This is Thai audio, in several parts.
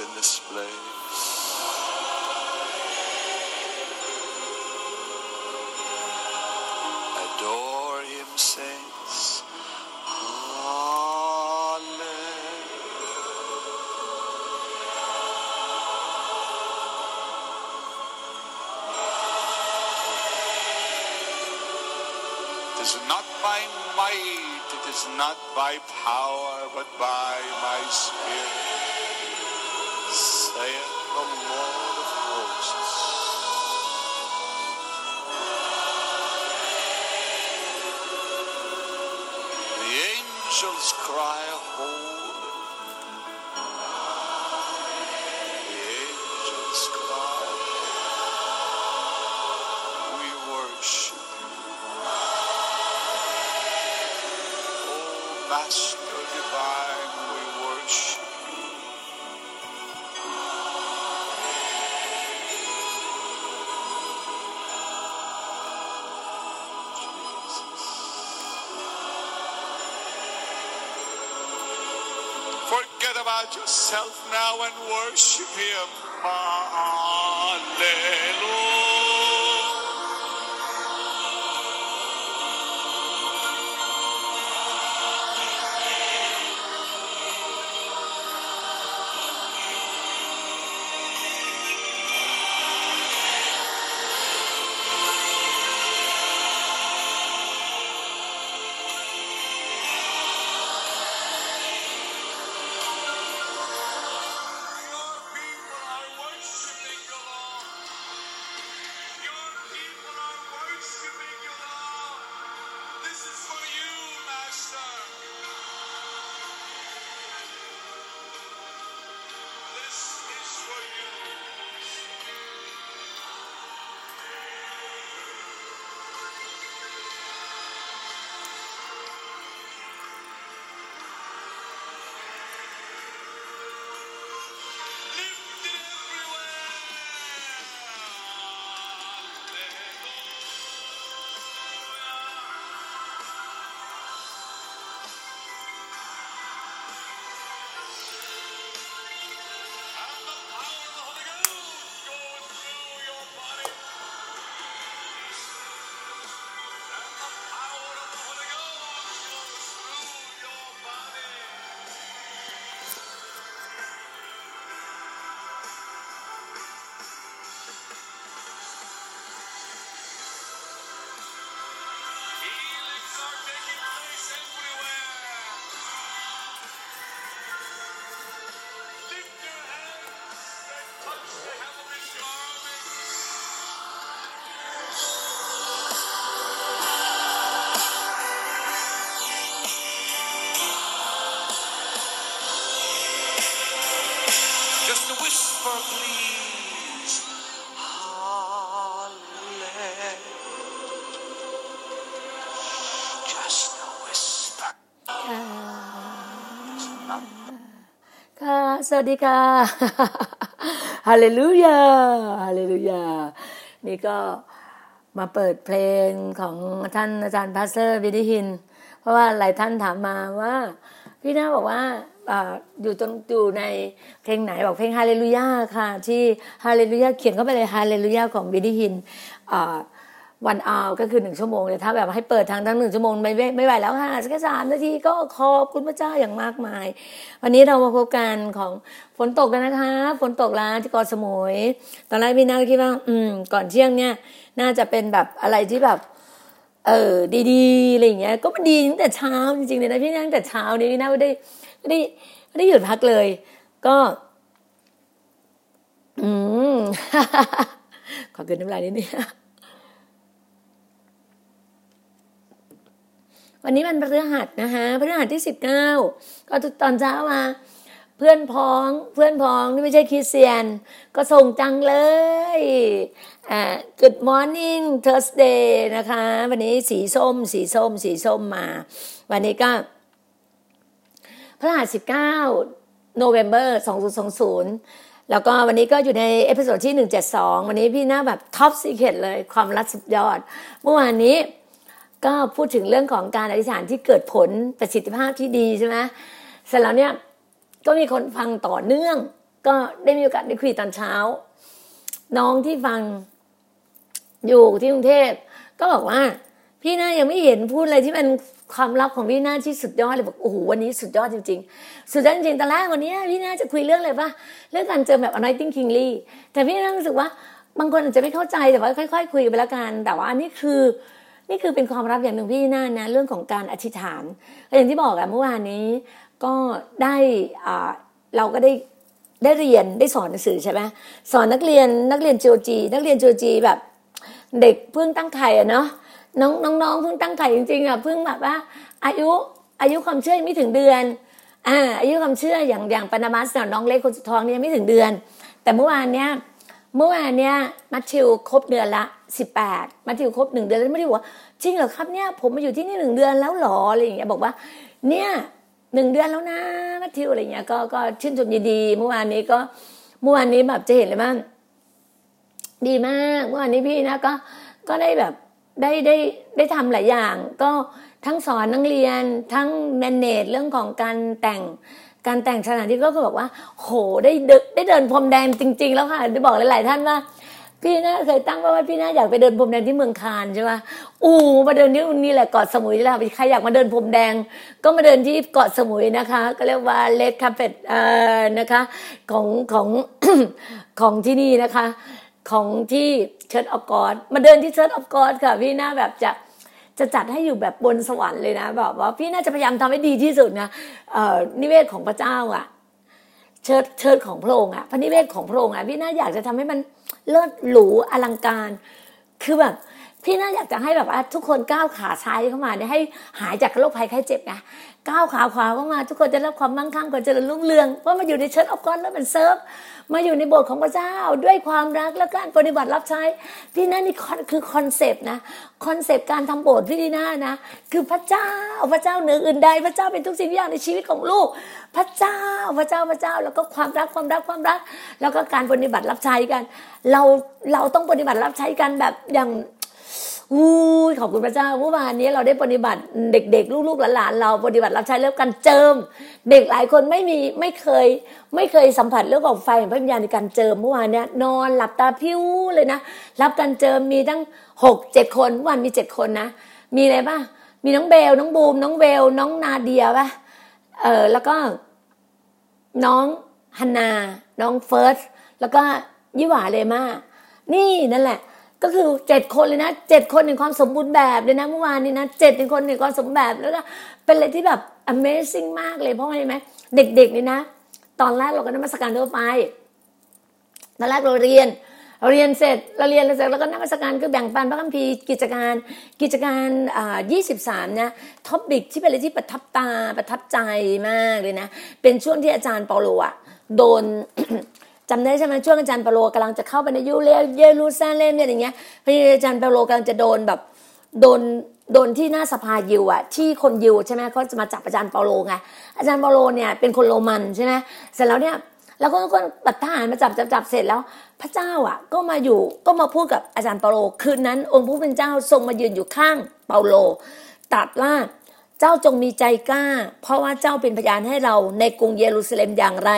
in this place. Adore him, saints. It is not by might, it is not by power, but by my spirit, cry, Holy. The angels cry, We worship you. Oh, Master yourself now and worship Him. Hallelujah. Whisper, please. Hallelujah. Just a whisper. ค่ะ สวัสดีค่ะฮาเลลูยาฮาเลลูยา นี่ก็มาเปิดเพลงของท่านอาจารย์ Pastor วิดิหิน เพราะว่าหลายท่านถามมาว่า พี่น้าบอกว่า อยู่ตรงอยู่ในเพลงไหนบอกเพลงฮาเลลูยาค่ะ ที่ฮาเลลูยาเขียนเข้าไปเลยฮาเลลูยาของวิดิหินวันอาวก็คือหนึ่งชั่วโมงเลยถ้าแบบให้เปิดทางทั้งหนึ่งชั่วโมงไม่ไม่ไหวแล้วค่ะสักแค่สามนาทีก็ขอบคุณพระเจ้าอย่างมากมาย วันนี้เรามาพบกันของฝนตกกันนะคะ ฝนตกแล้วที่เกาะสมุย ตอนแรกพี่นาคิดว่า อืม ก่อนเที่ยงเนี่ย น่าจะเป็นแบบอะไรที่แบบ เออดีๆอะไรอย่างเงี้ยก็มันดีตั้งแต่เช้าจริงๆเลยนะพี่นาตั้งแต่เช้านี้พี่นาไม่ได้ ไม่ได้ไม่ได้หยุดพักเลย ก็ อืมขอเกินน้ำลายนิดนึงวันนี้มันพฤหัสนะคะพฤหัสที่สิบเก้าก็ตอนเช้ามา เพื่อนพ้องเพื่อนพ้องที่ไม่ใช่คริสเตียน ก็ส่งจังเลยอ่า Good morning Thursday นะคะ วันนี้สีส้ม สีส้ม สีส้มมา วันนี้ก็ พฤหัสสิบเก้าโนเวม ber สองศูนย์สองศูนย์แล้วก็วันนี้ก็อยู่ใน episode ที่ 172 วันนี้พี่หน้าแบบ top secret เลยความลับสุดยอด เมื่อวานนี้ก็พูดถึงเรื่องของการอธิษฐานที่เกิดผลประสิทธิภาพที่ดีใช่ไหมเสร็จแล้วเนี่ยก็มีคนฟังต่อเนื่อง ก็ได้มีโอกาสได้คุยตอนเช้า น้องที่ฟังอยู่ที่กรุงเทพก็บอกว่า พี่หน้ายังไม่เห็นพูดอะไรที่เป็น ความลับของพี่หน้าที่สุดยอดเลยบอกโอ้โหวันนี้สุดยอดจริงๆ สุดยอดจริงๆตอนแรกวันนี้พี่หน้าจะคุยเรื่องอะไรปะเรื่องการเจอแบบ anointing kingly แต่พี่หน้ารู้สึกว่าบางคนอาจจะไม่เข้าใจแต่ว่าค่อย ๆ คุยกันไปแล้วกันแต่ว่าอันนี้คือ นี่คือเป็นความลับอย่างหนึ่งพี่หน้านะเรื่องของการอธิษฐานอย่างที่บอกอะเมื่อวานนี้ก็ได้อ่าเราก็ได้ได้เรียนได้สอนหนังสือใช่ไหมสอนนักเรียนนักเรียนโจจีนักเรียนโจจีแบบ เด็กเพิ่งตั้งไข่อะเนาะ น้องน้องๆเพิ่งตั้งไข่จริงๆอะเพิ่งแบบว่า อายุอายุความเชื่อไม่ถึงเดือนอ่าอายุความเชื่ออย่างอย่างปนามัสน้องเล็กคนสุดท้องเนี่ยไม่ถึงเดือน แต่เมื่อวานเนี้ยเมื่อวานเนี้ยมัทธิวครบเดือนละสิบแปดมัทธิวครบหนึ่งเดือนแล้วไม่ได้บอกว่าจริงเหรอครับเนี่ยผมมาอยู่ที่นี่หนึ่งเดือนแล้วหรออะไรอย่างเงี้ยบอกว่า เนี่ยหนึ่งเดือนแล้วนะมัทธิวอะไรเงี้ยก็ก็ชื่นชมยินดีเมื่อวานนี้ก็เมื่อวานนี้แบบจะเห็นเลยมั้งดีมากเมื่อวานนี้พี่นะก็ก็ได้แบบ ได้ได้ได้ทำหลายอย่าง ก็ทั้งสอนนักเรียน ทั้งแมเนจเรื่องของการแต่งการแต่งสถานที่ก็คือบอกว่า โหได้เดินได้เดินพรมแดงจริง ๆ แล้วค่ะได้บอกหลาย ๆ ท่านว่า พี่น่าเคยตั้งว่าพี่น่าอยากไปเดินพรมแดงที่เมืองคานใช่ไหมอู้มาเดินที่นี่แหละเกาะสมุยแหละใครอยากมาเดินพรมแดง ก็มาเดินที่เกาะสมุยนะคะ ก็เรียกว่า red carpet เออนะคะของของของที่นี่นะคะ ของที่ Church of God มาเดินที่ Church of God ค่ะ พี่น่าแบบจะจะจัดให้อยู่แบบบนสวรรค์เลยนะแบบว่าพี่น่าจะพยายามทำให้ดีที่สุดนะเอ่อนิเวศของพระเจ้าอะ church church ของพระองค์อะพระนิเวศของพระองค์อะพี่น่าอยากจะทำให้มันเลิศหรูอลังการ คือแบบพี่น่าอยากจะให้แบบว่าทุกคนก้าวขาซ้ายเข้ามาเนี่ยให้หายจากโรคภัยไข้เจ็บไงก้าวขาขวาเข้ามา ทุกคนจะรับความมั่งคั่งความเจริญรุ่งเรืองเพราะมาอยู่ใน Church of God Love and Serve มาอยู่ในโบสถ์ของพระเจ้าด้วยความรักและการปฏิบัติรับใช้พี่น่านี่คือคอนเซปต์นะคอนเซปต์การทำโบสถ์พี่ดีน่านะ คือพระเจ้าพระเจ้าเหนืออื่นใด พระเจ้าเป็นทุกสิ่งทุกอย่างในชีวิตของลูก พระเจ้าพระเจ้าพระเจ้า แล้วก็ความรักความรักความรัก แล้วก็การปฏิบัติรับใช้กัน เราเราต้องปฏิบัติรับใช้กันแบบอย่าง อู้ขอบคุณพระเจ้าเมื่อวานนี้เราได้ปฏิบัติเด็ก ๆ ลูกๆหลานๆเราปฏิบัติรับใช้เรื่องการเจิม เด็กหลายคนไม่มีไม่เคย ไม่เคยสัมผัสเรื่องของไฟของพระวิญญาณในการเจิมเมื่อวานเนี้ยนอนหลับตาพิ้วเลยนะรับการเจิมมีทั้งหกเจ็ดคนเมื่อวานมีเจ็ดคนนะมีอะไรบ้างมีน้องเบลน้องบูม น้องเวล น้องนาเดียป่ะเออแล้วก็ น้องฮันนา น้องเฟิร์สแล้วก็ยี่หวาเลมานี่นั่นแหละ ก็คือเจ็ดคนเลยนะเจ็ดคนในความสมบูรณ์แบบเลยนะเมื่อวานนี้นะเจ็ดคนในความสมบูรณ์แบบแล้วก็เป็นอะไรที่แบบ Amazing มากเลยเพราะอะไรไหมเด็กๆนี่นะ ตอนแรกเราก็นมัสการทั่วไปตอนแรกเราเรียนเราเรียนเสร็จเราเรียนเสร็จแล้วก็นมัสการคือแบ่งปันพระคัมภีร์กิจการกิจการอ่ายี่สิบสามนะ topic ที่เป็นอะไรที่ประทับตาประทับใจมากเลยนะ เป็นช่วงที่อาจารย์เปาโลอะโดน จำได้ใช่ไหมช่วงอาจารย์เปาโลกำลังจะเข้าไปในยูเรเยรูซาเล็มเนี่ยอย่างเงี้ยพี่อาจารย์เปาโลกำลังจะโดนแบบโดนโดนที่หน้าสภายิวอะที่คนยิวใช่ไหมเขาจะมาจับอาจารย์เปาโลไงอาจารย์เปาโลเนี่ยเป็นคนโรมันใช่ไหมเสร็จแล้วเนี่ยแล้วก็ก็ตัดทหารมาจับจับจับเสร็จแล้ว พระเจ้าอะ ก็มาอยู่ก็มาพูดกับอาจารย์เปาโลคืนนั้น องค์ผู้เป็นเจ้าทรงมายืนอยู่ข้างเปาโลตัดว่าเจ้าจงมีใจกล้า เพราะว่าเจ้าเป็นพยานให้เราในกรุงเยรูซาเล็มอย่างไร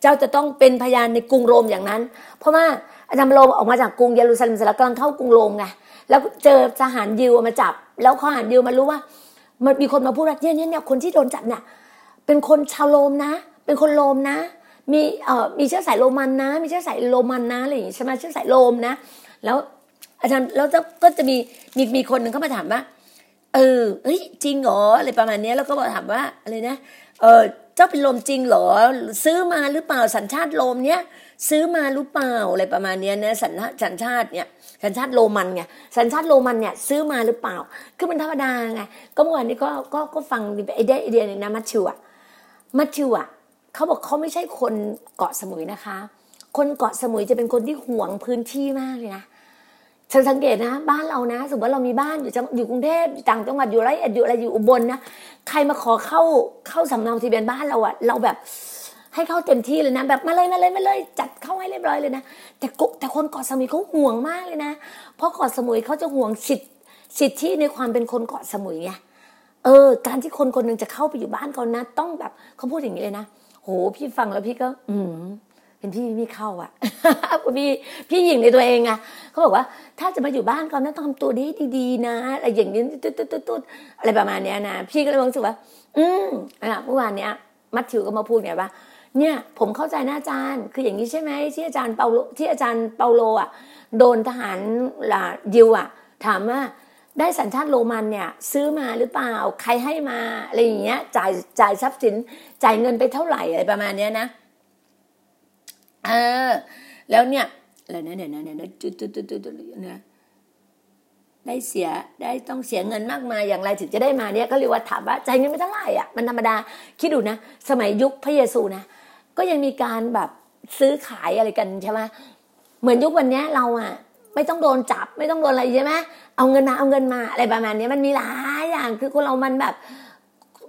เจ้าจะต้องเป็นพยานในกรุงโรมอย่างนั้น เพราะว่าอาจารย์เปาโลออกมาจากกรุงเยรูซาเล็มเสร็จแล้วกำลังเข้ากรุงโรมไงแล้วเจอทหารยิวมาจับ แล้วทหารยิวมารู้ว่า มันมีคนมาพูดว่าเนี่ยเนี่ยเนี่ยคนที่โดนจับเนี่ยเป็นคนชาวโรมนะ เป็นคนโรมนะ มีเอ่อมีเชื้อสายโรมันนะ มีเชื้อสายโรมันนะอะไรอย่างงี้ใช่ไหมเชื้อสายโรมนะ แล้วอาจารย์แล้วก็จะมีมีมีคนหนึ่งเข้ามาถามว่าเออเฮ้ยจริงเหรออะไรประมาณนี้แล้วก็บอกถามว่าอะไรนะ เออ จ้าเป็นโรมจริงเหรอ ซื้อมาหรือเปล่าสัญชาติโรมเนี้ยซื้อมาหรือเปล่าอะไรประมาณนี้นะสัญสัญชาติเนี่ยสัญชาติโรมันไงสัญชาติโรมันเนี่ยซื้อมาหรือเปล่า คือมันธรรมดาไงก็เมื่อวานนี้ก็ก็ก็ฟังไอเดียไอเดียหนึ่งนะมัทธิวอะมัทธิวอะเขาบอกเขาไม่ใช่คนเกาะสมุยนะคะ คนเกาะสมุยจะเป็นคนที่ห่วงพื้นที่มากเลยนะ ฉันสังเกตนะ บ้านเรานะสมมติว่าเรามีบ้านอยู่จังอยู่กรุงเทพอยู่ต่างจังหวัดอยู่ไรอยู่อะไรอยู่อุบลนะใครมาขอเข้าเข้าสำเนาทะเบียนบ้านเราอะเราแบบให้เข้าเต็มที่เลยนะ แบบมาเลยมาเลยมาเลย จัดเข้าให้เรียบร้อยเลยนะแต่กุแต่คนเกาะสมุยเขาห่วงมากเลยนะ เพราะเกาะสมุยเขาจะห่วงสิทธิสิทธิในความเป็นคนเกาะสมุยไงเออ การที่คนคนหนึ่งจะเข้าไปอยู่บ้านเขานะ ต้องแบบเขาพูดอย่างนี้เลยนะโหพี่ฟังแล้วพี่ก็ อืม เป็นพี่ไม่เข้าอะพี่พี่หญิงในตัวเองอะเขาบอกว่า ถ้าจะมาอยู่บ้านเขานะต้องทำตัวดีดีๆนะอะไรอย่างนี้ตุ๊ดตุ๊ดตุ๊ดอะไรประมาณเนี้ยนะพี่ก็เลยรู้สึกว่า อืมอะเมื่อวานเนี้ย มัทธิวก็มาพูดไงว่าเนี่ย ผมเข้าใจนะอาจารย์ คืออย่างนี้ใช่ไหมที่อาจารย์เปาโลที่อาจารย์เปาโลอะโดนทหารละยิวอะ ถามว่าได้สัญชาติโรมันเนี่ย ซื้อมาหรือเปล่าใครให้มาอะไรอย่างเงี้ย จ่ายจ่ายทรัพย์สินจ่ายเงินไปเท่าไหร่อะไรประมาณเนี้ยนะ เออ แล้วเนี่ยอะไรนะเนี่ยเนะเนี่ยนะจุดจุดจุดจุดเนี่ยได้เสียได้ต้องเสียเงินมากมายอย่างไรถึงจะได้มาเนี่ยก็เรียกว่าถามว่าใจเงินไม่เท่าไหร่อะมันธรรมดาคิดดูนะ สมัยยุคพระเยซูนะก็ยังมีการแบบซื้อขายอะไรกันใช่ไหมเหมือนยุควันนี้เราอะไม่ต้องโดนจับไม่ต้องโดนอะไรใช่ไหมเอาเงินมาเอาเงินมาอะไรประมาณนี้มันมีหลายอย่างคือคนเรามันแบบ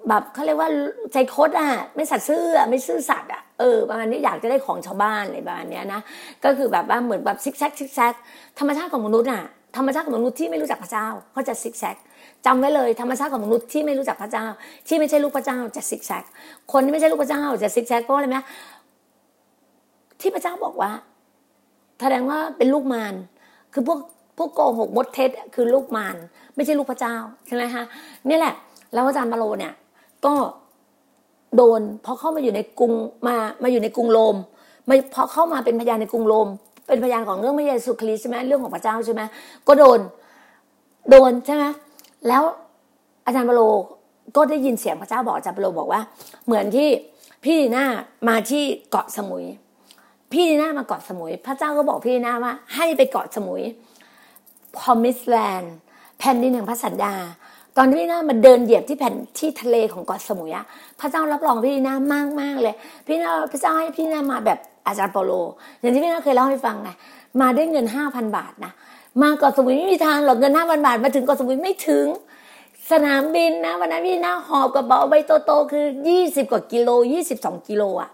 แบบเขาเรียกว่าใจคดอะไม่สัตย์ซื่อไม่ซื่อสัตย์อะเออประมาณนี้อยากจะได้ของชาวบ้านอะไรประมาณนี้นะก็คือแบบว่าเหมือนแบบซิกแซกซิกแซกธรรมชาติของมนุษย์อะธรรมชาติของมนุษย์ที่ไม่รู้จักพระเจ้าเขาจะซิกแซกจำไว้เลยธรรมชาติของมนุษย์ที่ไม่รู้จักพระเจ้า ที่ไม่ใช่ลูกพระเจ้าจะซิกแซกคนที่ไม่ใช่ลูกพระเจ้าจะซิกแซกเพราะอะไรไหมที่พระเจ้าบอกว่าแสดงว่าเป็นลูกมารคือพวกพวกโกหกมดเท็จคือลูกมารไม่ใช่ลูกพระเจ้าใช่ไหมคะนี่แหละแล้วอาจารย์เปาโลเนี่ย ก็โดนพอเข้ามาอยู่ในกรุงมามาอยู่ในกรุงโรมมาพอเข้ามาเป็นพยานในกรุงโรม เป็นพยานของเรื่องพระเยซูคริสต์ใช่ไหมเรื่องของพระเจ้าใช่ไหมก็โดนโดนใช่ไหมแล้วอาจารย์เปโลก็ได้ยินเสียงพระเจ้าบอกอาจารย์เปโลบอกว่า เหมือนที่พี่ดีน่ามาที่เกาะสมุย พี่ดีน่ามาเกาะสมุย พระเจ้าก็บอกพี่ดีน่าว่า ให้ไปเกาะสมุย promised land แผ่นดินแห่งพระสัญญา ตอนที่พี่ดีน่ามาเดินเหยียบที่แผ่นที่ทะเลของเกาะสมุยอะพระเจ้ารับรองพี่ดีน่ามากมากเลย พี่ดีน่าพระเจ้าให้พี่ดีน่ามาแบบอาจารย์เปาโล อย่างที่พี่น่าเคยเล่าให้ฟังไงมาได้เงินห้าพันบาทนะมาเกาะสมุยไม่มีทางหรอกเงินห้าพันบาทมาถึงเกาะสมุยไม่ถึง สนามบินนะวันนั้นพี่น่าหอบกระเป๋าใบโตๆคือยี่สิบกว่ากิโลยี่สิบสองกิโลอะ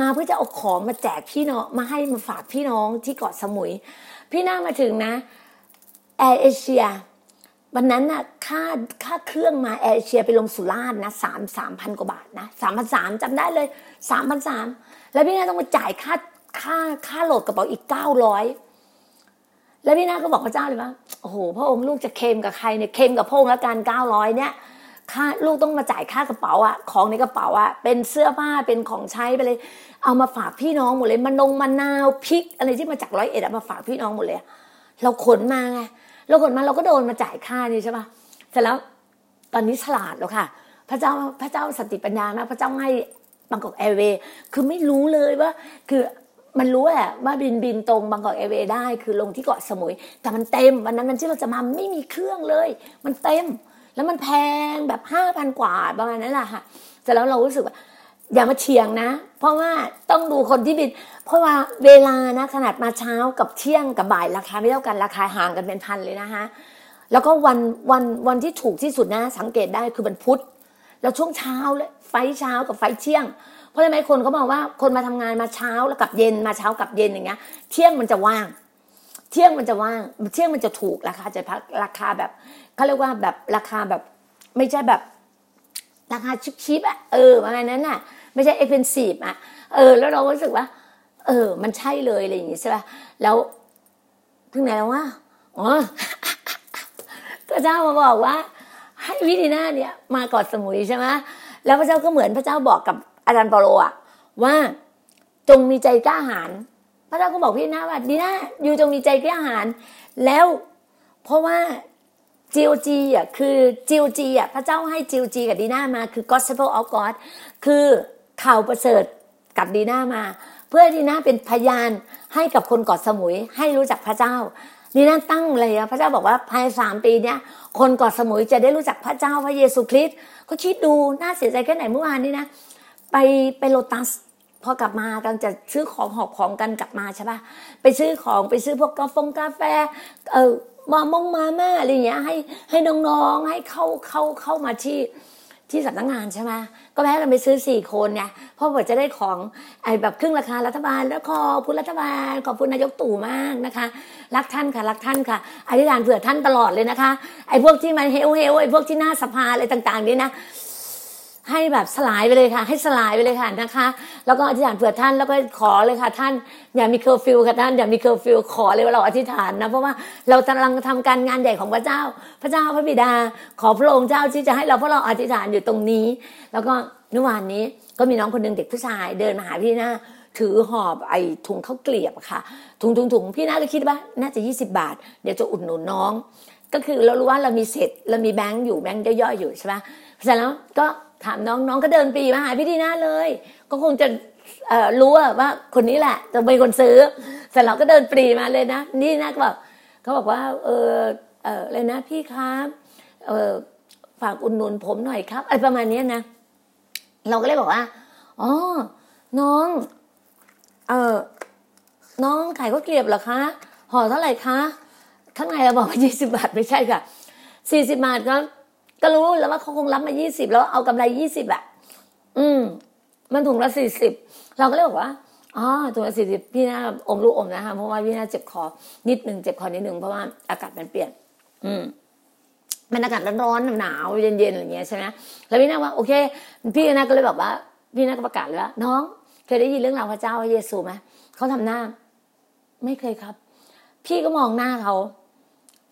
มาเพื่อจะเอาของมาแจกพี่น้องมาให้มาฝากพี่น้องที่เกาะสมุย พี่น่ามาถึงนะแอร์เอเชีย วันนั้นน่ะค่าค่าเครื่องมาแอร์เอเชียไปลงสุราษฎร์นะสามสามพันกว่าบาทนะสามพันสามจำได้เลยสามพันสามแล้วพี่นาต้องมาจ่ายค่าค่าค่าโหลดกระเป๋าอีกเก้าร้อยแล้วพี่นาก็บอกพระเจ้าเลยว่าโอ้โหพระองค์ลูกจะเค็มกับใครเนี่ยเค็มกับพระองค์แล้วกันเก้าร้อยเนี่ยค่าลูกต้องมาจ่ายค่ากระเป๋าอะของในกระเป๋าอะเป็นเสื้อผ้าเป็นของใช้ไปเลย เอามาฝากพี่น้องหมดเลยมันนงมะนาวพริกอะไรที่มาจากร้อยเอ็ดมาฝากพี่น้องหมดเลย เราขนมาไง เราขนมาเราก็โดนมาจ่ายค่านี่ใช่ปะเสร็จแล้วตอนนี้ฉลาดแล้วค่ะ พระเจ้าพระเจ้าสติปัญญามากพระเจ้าให้บางกอกแอร์เวย์คือไม่รู้เลยว่า คือมันรู้แหละว่าบินบินตรงบางกอกแอร์เวย์ได้ คือลงที่เกาะสมุย แต่มันเต็มวันนั้นวันที่เราจะมาไม่มีเครื่องเลย มันเต็ม แล้วมันแพงแบบห้าพันกว่าประมาณนั้นแหละค่ะเสร็จแล้วเรารู้สึกว่า อย่ามาเฉียงนะ เพราะว่าต้องดูคนที่บิน เพราะว่าเวลานะขนาดมาเช้ากับเที่ยงกับบ่ายราคาไม่เท่ากันราคาห่างกันเป็นพันเลยนะคะแล้วก็วันวันวันที่ถูกที่สุดนะสังเกตได้คือวันพุธแล้วช่วงเช้าเลยไฟเช้ากับไฟเที่ยง เพราะทำไมคนเขาบอกว่าคนมาทำงานมาเช้าแล้วกลับเย็นมาเช้ากับเย็นอย่างเงี้ย เที่ยงมันจะว่าง เที่ยงมันจะว่างเที่ยงมันจะถูกราคาจะพักราคาแบบเขาเรียกว่าแบบราคาแบบไม่ใช่แบบราคา cheap ๆอะเออประมาณนั้นน่ะ ไม่ใช่ expensive อะเออ แล้วเราก็รู้สึกว่า เออ มันใช่เลยอะไรอย่างงี้ใช่ป่ะแล้วถึงไหนแล้วว่าอ๋อพระเจ้ามาบอกว่า ให้วิธีนาเนี่ยมาเกาะสมุยใช่ไหมแล้วพระเจ้าก็เหมือนพระเจ้าบอกกับอาจารย์เปโลอะว่าจงมีใจกล้าหาญพระเจ้าก็บอกพี่นาว่าดีนะอยู่จงมีใจกล้าหาญแล้วเพราะว่าจิวจีอะคือจิวจีอะพระเจ้าให้จิวจีกับดีน่ามาคือ gospel of God คือ ข่าวประเสริฐกับดีน่ามา เพื่อดีน่าเป็นพยานให้กับคนเกาะสมุยให้รู้จักพระเจ้าดีน่าตั้งเลยอะพระเจ้าบอกว่าภายสามปีเนี้ยคนเกาะสมุยจะได้รู้จักพระเจ้าพระเยซูคริสต์ก็คิดดูน่าเสียใจแค่ไหนเมื่อวานนี้นะ ไปไปโลตัสพอกลับมากำลังจะซื้อของหอบของกันกลับมาใช่ปะไปซื้อของไปซื้อพวกกาแฟกาแฟเออมามงมาแม่อะไรอย่างเงี้ยให้ให้น้องๆให้เข้าเข้าเข้ามาที่ ที่สำนักงานใช่ไหมก็แพ็กกันไปซื้อสี่คนเนี่ยเพราะว่าจะได้ของไอ้แบบครึ่งราคารัฐบาลแล้วขอบคุณรัฐบาลขอบคุณนายกตู่มากนะคะ รักท่านค่ะรักท่านค่ะอธิษฐานเผื่อท่านตลอดเลยนะคะไอ้พวกที่มัน hell hell ไอ้พวกที่หน้าสภาอะไรต่างๆนี่นะ ให้แบบสลายไปเลยค่ะ ให้สลายไปเลยค่ะนะคะ แล้วก็อธิษฐานเผื่อท่านแล้วก็ขอเลยค่ะ ท่านอย่ามีเคอร์ฟิวค่ะท่านอย่ามีเคอร์ฟิวขอเลยว่าเราอธิษฐานนะเพราะว่าเรากำลังทำการงานใหญ่ของพระเจ้า พระเจ้าพระบิดา ขอพระองค์เจ้าที่จะให้เราเพราะเราอธิษฐานอยู่ตรงนี้ แล้วก็เมื่อวานนี้ก็มีน้องคนหนึ่งเด็กผู้ชาย เดินมาหาพี่หน้าถือหอบไอ้ถุงข้าวเกลียบค่ะ ถุงถุงถุงพี่น้าก็คิดว่าน่าจะ 20 บาท เดี๋ยวจะอุดหนุนน้อง ก็คือเรารู้ว่าเรามีเศษเรามีแบงค์อยู่แบงค์ย่อยๆอยู่ใช่ไหมเสร็จแล้วก็ ถามน้องน้องก็เดินปีมาหาพี่ดีน่าเลย ก็คงจะรู้ว่าคนนี้แหละจะเป็นคนซื้อเสร็จแล้วก็เดินปรีมาเลยนะ นี่นะก็บอกเขาบอกว่า เออเออเลยนะพี่ครับเออฝากอุดหนุนผมหน่อยครับอะไรประมาณนี้นะ เราก็เลยบอกว่าอ๋อน้อง เออน้องขายข้าวเกลียบเหรอคะห่อเท่าไหร่คะข้างในเราบอกว่ายี่สิบาทไม่ใช่ค่ะสี่สิบาทก็ ก็รู้แล้วว่าเขาคงรับมายี่สิบแล้วเอากำไรยี่สิบอะอืม มันถุงละสี่สิบเราก็เลยบอกว่าอ๋อถุงละสี่สิบพี่น่าอมลูกอมนะคะเพราะว่าพี่น่าเจ็บคอนิดหนึ่งเจ็บคอนิดหนึ่งเพราะว่าอากาศมันเปลี่ยน อืมมันอากาศร้อนๆหนาวเย็นๆอะไรเงี้ยใช่ไหมแล้วพี่นาว่าโอเค พี่นาก็เลยแบบว่า พี่นาก็ประกาศเลยว่าน้องเคยได้ยินเรื่องราวพระเจ้าพระเยซูไหมเขาทำหน้า ไม่เคยครับ พี่ก็มองหน้าเขา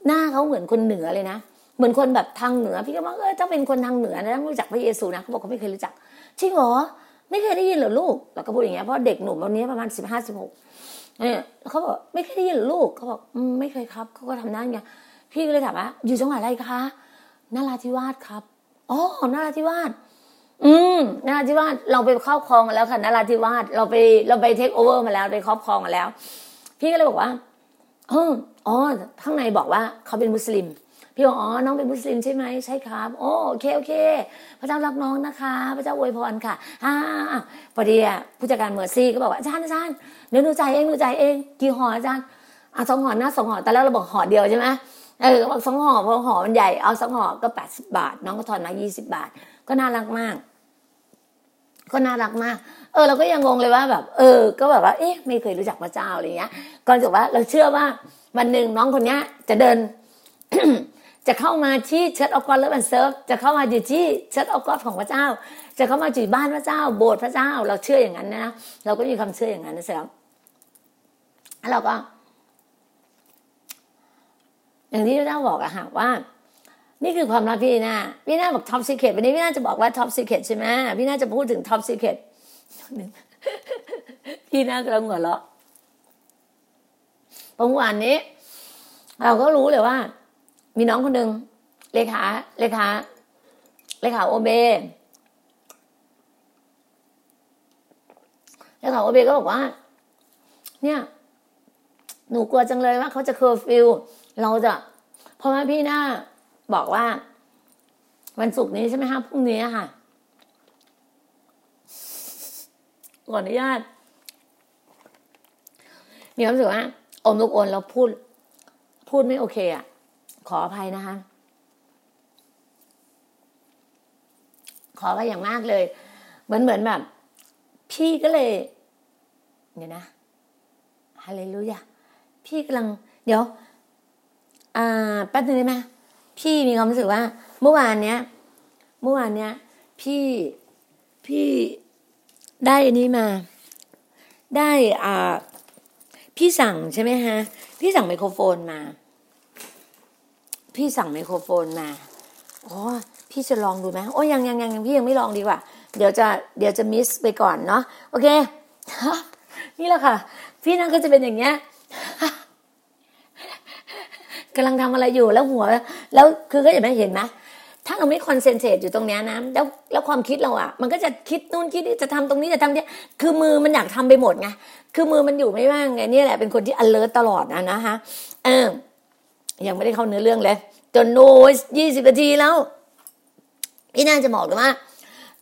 หน้าเขาเหมือนคนเหนือเลยนะ เหมือนคนแบบทางเหนือ พี่ก็บอกเออถ้าเป็นคนทางเหนือนะต้องรู้จักพระเยซูนะเขาบอกเขาไม่เคยรู้จักจริงเหรอไม่เคยได้ยินเหรอลูกเราก็พูดอย่างเงี้ยเพราะเด็กหนุ่มวันนี้ประมาณสิบห้าสิบหกเนี่ยเขาบอกไม่เคยได้ยินเหรอลูกเขาบอกไม่เคยครับเขาก็ทำหน้าอย่างเงี้ยพี่ก็เลยถามว่าอยู่จังหวัดอะไรคะนราธิวาสครับอ๋อนราธิวาสอืมนราธิวาสเราไปครอบครองมาแล้วค่ะนราธิวาสเราไปเราไป take over มาแล้วไปครอบครองมาแล้ว พี่ก็เลยบอกว่าเอออ๋อข้างในบอกว่าเขาเป็นมุสลิม พี่บอกอ๋อน้องเป็นมุสลิมใช่ไหมใช่ครับโอ้โอเคโอเค พระเจ้ารักน้องนะคะ พระเจ้าอวยพรค่ะอ่าพอดีอะผู้จัดการเมอร์ซี่ก็บอกว่าอาจารย์อาจารย์เดี๋ยวหนูจ่ายเองหนูจ่ายเองกี่ห่ออาจารย์อะสองห่อหน้าสองห่อแต่แล้วเราบอกห่อเดียวใช่ไหมเออบอกสองห่อเพราะห่อมันใหญ่เอาสองห่อก็แปดสิบาท น้องก็ทอนมายี่สิบาท ก็น่ารักมาก ก็น่ารักมาก เออ เราก็ยังงงเลยว่าแบบ เออ ก็แบบว่า เอ๊ะ ไม่เคยรู้จักพระเจ้าอะไรเงี้ยก่อนจะว่าเราเชื่อว่าวันหนึ่งน้องคนเนี้ยจะเดิน จะเข้ามาที่ Church of God Love and Serve จะเข้ามาอยู่ที่เชิดออกกอนของพระเจ้า จะเข้ามาอยู่บ้านพระเจ้า โบสถ์พระเจ้า เราเชื่ออย่างนั้นนะ เราก็มีความเชื่ออย่างนั้นนะเสร็จแล้วแล้วเราก็ อย่างที่พระเจ้าบอกอะค่ะว่า นี่คือความลับพี่นาพี่นาบอกท็อปซีเค t วันนี้พี่นาจะบอกว่าท็อปซีเค t ใช่ไหมพี่นาจะพูดถึงท็อปซีเค t พี่นากำลังหัวเราะเมื่อวานนี้ เราก็รู้เลยว่า มีน้องคนหนึ่งเลขาเลขาเลขาโอเบเลขาโอเบก็บอกว่า เนี่ย หนูกลัวจังเลยว่าเขาจะเคอร์ฟิวเราจะเพราะว่าพี่หน้าบอกว่า วันศุกร์นี้ใช่ไหมคะพรุ่งนี้ค่ะขออนุญาตมีความรู้สึกว่าอมลูกโอนเราพูด พูดไม่โอเคอะ ขออภัยนะคะ ขออภัยอย่างมากเลย เหมือนเหมือนแบบ พี่ก็เลยเนี่ยนะฮาเลลูยาพี่กำลัง เดี๋ยว อ่าแป๊บนึงได้ไหมพี่มีความรู้สึกว่า เมื่อวานเนี้ย เมื่อวานเนี้ย พี่พี่ได้อันนี้มา ได้อ่าพี่สั่งใช่ไหมฮะ พี่สั่งไมโครโฟนมา พี่สั่งไมโครโฟนมาอ๋อพี่จะลองดูไหมโอ้ยังยังยังพี่ยังไม่ลองดีกว่า เดี๋ยวจะเดี๋ยวจะมิสไปก่อนเนาะโอเคนี่แหละค่ะ พี่นั่นก็จะเป็นอย่างเงี้ยกำลังทำอะไรอยู่แล้วหัว แล้วคือก็จะไม่เห็นนะถ้าเราไม่ concentrate อยู่ตรงนี้นะแล้วแล้วความคิดเราอะ มันก็จะคิดนู่นคิดนี่จะทำตรงนี้จะทำเนี่ยคือมือมันอยากทำไปหมดไงคือมือมันอยู่ไม่ว่างไงนี่แหละเป็นคนที่ alert ตลอดนะนะคะเออ ยังไม่ได้เข้าเนื้อเรื่องเลย จนโน้นยี่สิบนาทีแล้ว พี่น่าจะบอกเลยว่า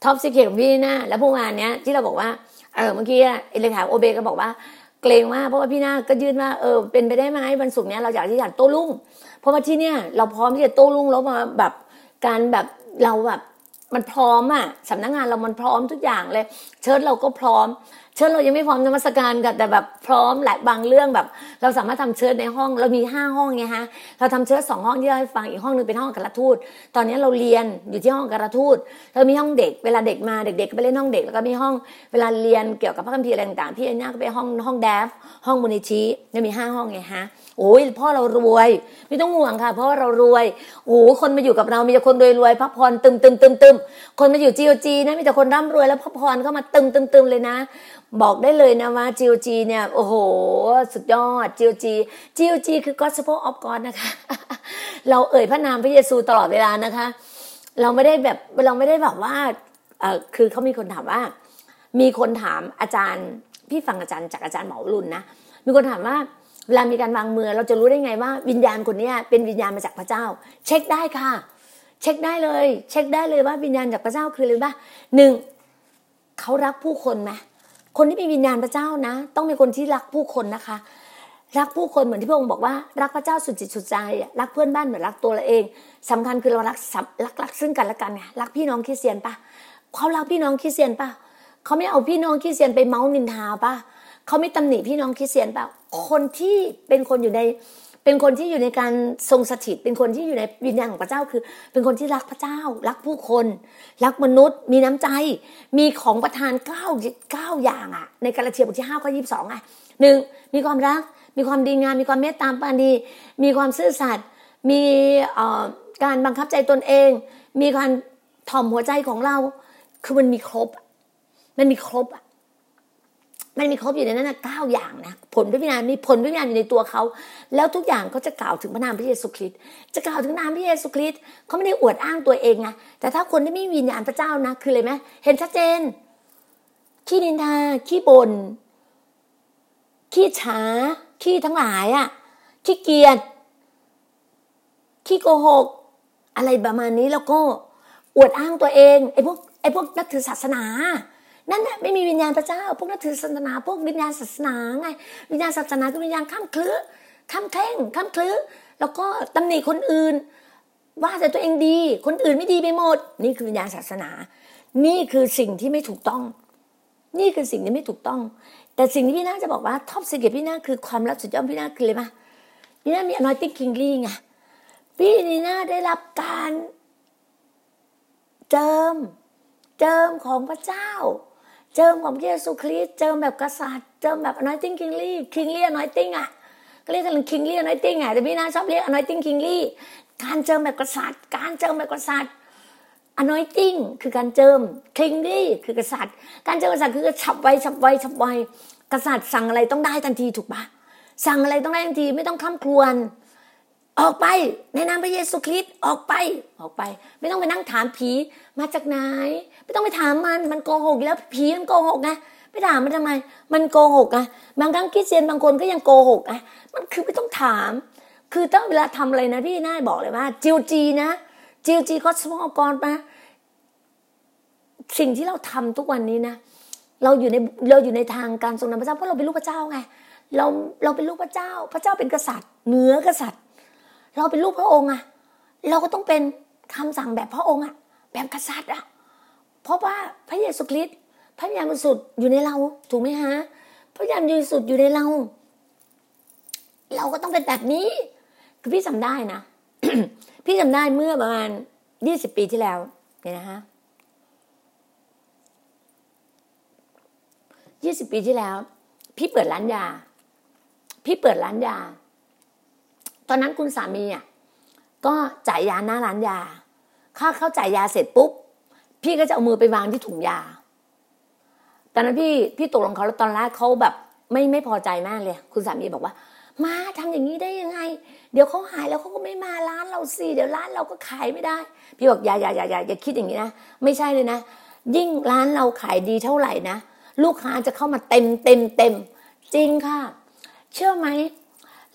top secret ของพี่น่าแล้วพวกงานเนี้ยที่เราบอกว่าเออเมื่อกี้เอเลขาโอเบก็บอกว่า เกรงว่าเพราะว่าพี่นาก็ยื่นว่าเออเป็นไปได้ไหมวันศุกร์เนี้ยเราอยากที่อยากโต้รุ่งเพราะว่าที่เนี้ยเราพร้อมที่จะโต้รุ่งแล้วมาแบบการแบบเราแบบ มันพร้อมอะสำนักงานเรามันพร้อมทุกอย่างเลย เชิญเราก็พร้อม เชิญเรายังไม่พร้อมนมัสการกันแต่แบบพร้อมหลายบางเรื่องแบบ เราสามารถทำเชิญในห้องเรามีห้าห้องไงฮะเราทำเชิญสองห้องที่เราให้ฟังอีกห้องหนึงเป็นห้องการทูตตอนนี้เราเรียนอยู่ที่ห้องการทูตเรามีห้องเด็กเวลาเด็กมาเด็กๆก็ไปเล่นห้องเด็กแล้วก็มีห้องเวลาเรียนเกี่ยวกับพระคัมภีร์อะไรต่างๆพี่อ็นย่าก็ไปห้องห้องแดฟห้องมูลนิธิจะมีห้าห้องไงฮะ โอ้ยพ่อเรารวย ไม่ต้องห่วงค่ะ เพราะว่าเรารวยโอ้คนมาอยู่กับเรามีแต่คนรวยรวยพระพรตึมตึมตึมตึมคนมาอยู่จีโอจีนะมีแต่คนร่ำรวยแล้วพระพรเข้ามาตึมตึมตึมเลยนะ บอกได้เลยนะว่าจีโอจีเนี่ยโอ้โห สุดยอดจีโอจีจีโอจีคือ gospel of God นะคะ เราเอ่ยพระนามพระเยซูตลอดเวลานะคะ เราไม่ได้แบบเราไม่ได้แบบว่าเออคือเขามีคนถามว่า มีคนถามอาจารย์ พี่ฟังอาจารย์จากอาจารย์หมอรุ่นนะมีคนถามว่า เวลามีการวางมือเราจะรู้ได้ไงว่า วิญญาณคนนี้เป็นวิญญาณมาจากพระเจ้า เช็คได้ค่ะ เช็คได้เลย เช็คได้เลยว่าวิญญาณจากพระเจ้าคืออะไรบ้างหนึ่งเขารักผู้คนไหมคนที่มีวิญญาณพระเจ้านะ ต้องเป็นคนที่รักผู้คนนะคะ รักผู้คนเหมือนที่พระองค์บอกว่ารักพระเจ้าสุดจิตสุดใจรักเพื่อนบ้านเหมือนรักตัวเราเองสำคัญคือเรารักสัมรักรักซึ่งกันและกันไงรักพี่น้องคริสเตียนปะเขารักพี่น้องคริสเตียนปะเขาไม่เอาพี่น้องคริสเตียนไปเมาส์นินทาปะเขาไม่ตำหนิพี่น้องคริสเตียนปะคนที่เป็นคนอยู่ในเป็นคนที่อยู่ในการทรงสถิต เป็นคนที่อยู่ในวิญญาณของพระเจ้าคือ เป็นคนที่รักพระเจ้า รักผู้คน รักมนุษย์ มีน้ำใจ มีของประทานเก้าเก้าอย่างอะในกาลาเทียบทที่ห้าข้อยี่สิบสองอะหนึ่งมีความรัก มีความดีงาม มีความเมตตาปาณีมีความซื่อสัตย์มีการบังคับใจตนเอง มีการถ่อมหัวใจของเรา คือมันมีครบ มันมีครบอะ มันมีครบอยู่ในนั้นนะเก้าอย่างนะผลพระวิญญาณมีผลพระวิญญาณอยู่ในตัวเขา แล้วทุกอย่างเขาจะกล่าวถึงพระนามพระเยซูคริสต์จะกล่าวถึงนามพระเยซูคริสต์เขาไม่ได้อวดอ้างตัวเองไงแต่ถ้าคนที่ไม่มีวิญญาณพระเจ้านะคืออะไรไหมเห็นชัดเจน ขี้นินทาขี้บน่นขี้ช้าขี้ทั้งหลายอะ่ะขี้เกียจขี้โกหก อะไรประมาณนี้แล้วก็อวดอ้างตัวเองไอ้พวกไอ้พวกนับถือศาสนา นั่นแหละไม่มีวิญญาณพระเจ้า พวกนับถือศาสนา พวกวิญญาณศาสนาไง วิญญาณศาสนาคือวิญญาณข้ามคลื้อข้ามแท่งข้ามคลื้อแล้วก็ตำหนิคนอื่น ว่าแต่ตัวเองดี คนอื่นไม่ดีไปหมด นี่คือวิญญาณศาสนา นี่คือสิ่งที่ไม่ถูกต้อง นี่คือสิ่งที่ไม่ถูกต้อง แต่สิ่งที่พี่นาจะบอกว่าท็อปสิเกตพี่นาคือความรักสุดยอดพี่นาคืออะไรปะพี่นามี anointing kingly ไงพี่นีน่าได้รับการ เจิม เจิมของพระเจ้า เจิมของพระเยซูคริสต์เจิมแบบกษัตริย์เจิมแบบ anointing kingly kingly anointing อะก็เรียกกัน kingly anointing อะแต่พี่นาชอบเรียก anointing kingly การเจิมแบบกษัตริย์ การเจิมแบบกษัตริย์ anointing คือการเจิม kingly คือกษัตริย์ การเจิมกษัตริย์คือฉับไวฉับไวฉับไวกษัตริย์สั่งอะไรต้องได้ทันทีถูกปะสั่งอะไรต้องได้ทันทีไม่ต้องคล่ำครวญออกไปในนามพระเยซูคริสต์ออกไปออกไป ไม่ต้องไปนั่งถามผีมาจากไหน ไม่ต้องไปถามมันมันโกหกแล้วผีมันโกหกไงไปถามมันทำไม มันโกหกไงบางครั้งคริสเตียนบางคนก็ยังโกหกไงมันคือไม่ต้องถาม คือต้องเวลาทำอะไรนะพี่น่าบอกเลยว่าจิวจีนะจิวจีก็สมองกรมาสิ่งที่เราทำทุกวันนี้นะเราอยู่ในเราอยู่ในทางการทรงนำพระเจ้าเพราะเราเป็นลูกพระเจ้าไงเราเราเป็นลูกพระเจ้า พระเจ้าเป็นกษัตริย์เหนือกษัตริย์ เราเป็นลูกพระองค์อะเราก็ต้องเป็นคำสั่งแบบพระองค์อะแบบกษัตริย์อะ เพราะว่าพระเยซูคริสต์พระวิญญาณบริสุทธิ์อยู่ในเรา ถูกไหมฮะพระวิญญาณบริสุทธิ์อยู่ในเรา เราก็ต้องเป็นแบบนี้ คือพี่จำได้นะพี่จำได้เมื่อประมาณยี่สิบปีที่แล้วเนี่ยนะฮะยี่สิบปีที่แล้ว พี่เปิดร้านยา พี่เปิดร้านยา ตอนนั้นคุณสามีอะก็จ่ายยาหน้าร้านยาเข้าเข้าจ่ายยาเสร็จปุ๊บ พี่ก็จะเอามือไปวางที่ถุงยา ตอนนั้นพี่พี่ตกลงเขาแล้วตอนแรกเขาแบบ ไม่ไม่พอใจมากเลย คุณสามีบอกว่า มาทำอย่างนี้ได้ยังไง เดี๋ยวเขาหายแล้วเขาก็ไม่มาร้านเราสิเดี๋ยวร้านเราก็ขายไม่ได้ พี่บอกอย่าอย่าอย่าอย่าอย่าคิดอย่างนี้นะไม่ใช่เลยนะ ยิ่งร้านเราขายดีเท่าไหร่นะลูกค้าจะเข้ามาเต็มเต็มเต็มจริงค่ะ เชื่อไหม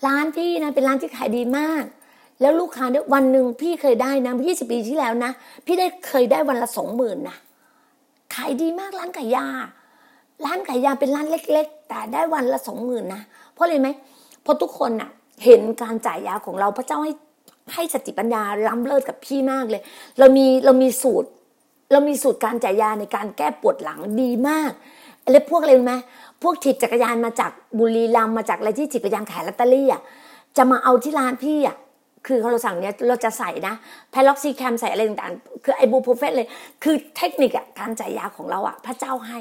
ร้านพี่นะเป็นร้านที่ขายดีมาก แล้วลูกค้าเนี่ยวันหนึ่งพี่เคยได้นะยี่สิบปีที่แล้วนะ พี่ได้เคยได้วันละสองหมื่นนะขายดีมากร้านไก่ยา ร้านไก่ยาเป็นร้านเล็ก ๆ แต่ได้วันละสองหมื่นนะ เพราะอะไรไหมเพราะทุกคนน่ะเห็นการจ่ายยาของเราพระเจ้าให้ให้สติปัญญาล้ำเลิศกับพี่มากเลย เรามีเรามีสูตร เรามีสูตรการจ่ายยาในการแก้ปวดหลังดีมากแล้วพวกอะไรรู้ไหมพวกถีบจักรยานมาจากบุรีรัมย์มาจากอะไรที่ถีบจักรยานขายลอตเตอรี่อะจะมาเอาที่ร้านพี่อะ คือเขาเราสั่งเนี้ยเราจะใส่นะ piroxicam ใส่อะไรต่างๆ คือ ibuprofen เลย คือเทคนิคอะการจ่ายยาของเราอะพระเจ้าให้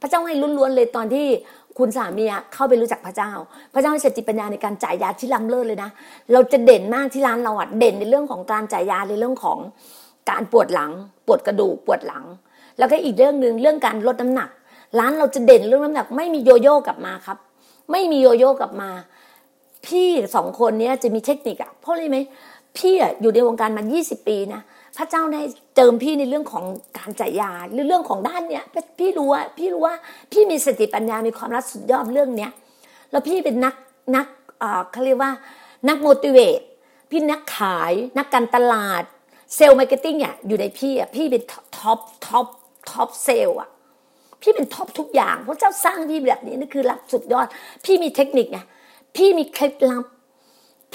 พระเจ้าให้ล้วนๆเลยตอนที่คุณสามีอะเข้าไปรู้จักพระเจ้า พระเจ้าให้สติปัญญาในการจ่ายยาที่ล้ำเลิศเลยนะ เราจะเด่นมากที่ร้านเราอะเด่นในเรื่องของการจ่ายยาในเรื่องของการปวดหลัง ปวดกระดูกปวดหลัง แล้วก็อีกเรื่องหนึ่งเรื่องการลดน้ำหนัก ร้านเราจะเด่นเรื่องน้ำหนัก ไม่มีโยโย่กลับมาครับ ไม่มีโยโย่กลับมา พี่สองคนเนี้ยจะมีเทคนิคอะเพราะอะไรไหมพี่อะอยู่ในวงการมา 20 ปีนะพระเจ้าได้เจิมพี่ในเรื่องของการจ่ายยาหรือเรื่องของด้านเนี้ยพี่รู้ว่าพี่รู้ว่าพี่มีสติปัญญามีความรักสุดยอดเรื่องเนี้ยแล้วพี่เป็นนักนักเขาเรียกว่านัก motivate พี่นักขายนักการตลาด sales marketing เนี่ยอยู่ในพี่อะพี่เป็น top top top sales อะพี่เป็น top ทุกอย่างพระเจ้าสร้างพี่แบบนี้นี่คือรับสุดยอด พี่มีเทคนิคไง พี่มีเคล็ดลับ